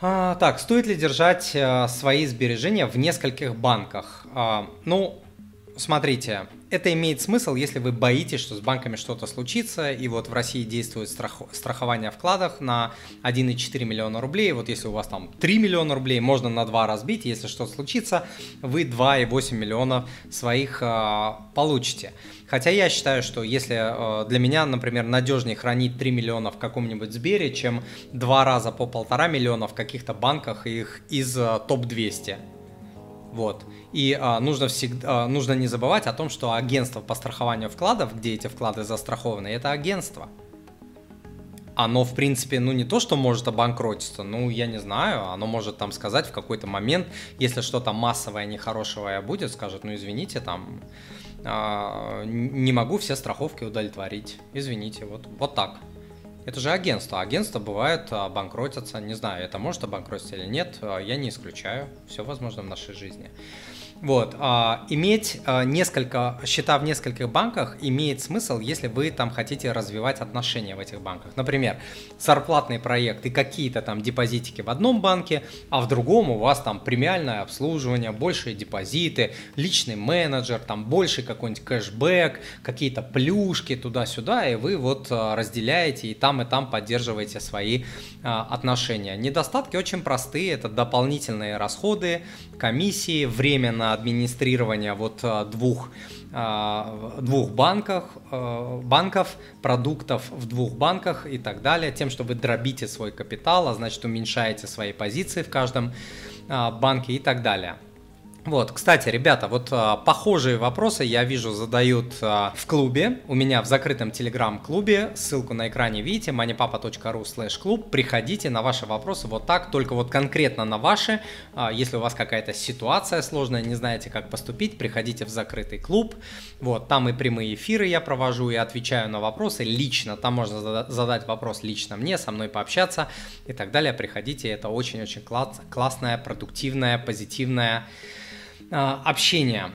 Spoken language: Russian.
А, так, стоит ли держать а, свои сбережения в нескольких банках? А, ну, смотрите, это имеет смысл, если вы боитесь, что с банками что-то случится, и вот в России действует страх... страхование вкладов на 1,4 миллиона рублей, вот если у вас там 3 миллиона рублей, можно на 2 разбить, если что-то случится, вы 2,8 миллиона своих э, получите. Хотя я считаю, что если э, для меня, например, надежнее хранить 3 миллиона в каком-нибудь Сбере, чем два раза по полтора миллиона в каких-то банках их из э, топ-200. Вот. И а, нужно, всегда, а, нужно не забывать о том, что агентство по страхованию вкладов, где эти вклады застрахованы, это агентство. Оно, в принципе, ну не то, что может обанкротиться, ну я не знаю, оно может там сказать в какой-то момент, если что-то массовое, нехорошее будет, скажет, ну извините, там а, не могу все страховки удовлетворить, извините, вот, вот так. Это же агентство. Агентство бывает а, банкротятся. Не знаю, это может обанкротиться или нет. А, я не исключаю. Все возможно в нашей жизни. Вот, а, иметь а, несколько счета в нескольких банках имеет смысл, если вы там хотите развивать отношения в этих банках. Например, зарплатный проект и какие-то там депозитики в одном банке, а в другом у вас там премиальное обслуживание, большие депозиты, личный менеджер, там больше какой-нибудь кэшбэк, какие-то плюшки туда-сюда, и вы вот а, разделяете и там и там поддерживаете свои а, отношения. Недостатки очень простые, это дополнительные расходы, комиссии, время на администрирование вот а, двух, а, двух банках, а, банков, продуктов в двух банках и так далее, тем, что вы дробите свой капитал, а значит уменьшаете свои позиции в каждом банке и так далее. Вот, кстати, ребята, вот а, похожие вопросы я вижу задают а, в клубе, у меня в закрытом телеграм-клубе, ссылку на экране видите, moneypapa.ru slash клуб, приходите на ваши вопросы вот так, только вот конкретно на ваши, а, если у вас какая-то ситуация сложная, не знаете, как поступить, приходите в закрытый клуб, вот, там и прямые эфиры я провожу, и отвечаю на вопросы лично, там можно задать вопрос лично мне, со мной пообщаться и так далее, приходите, это очень-очень класс, классная, продуктивная, позитивная, общения.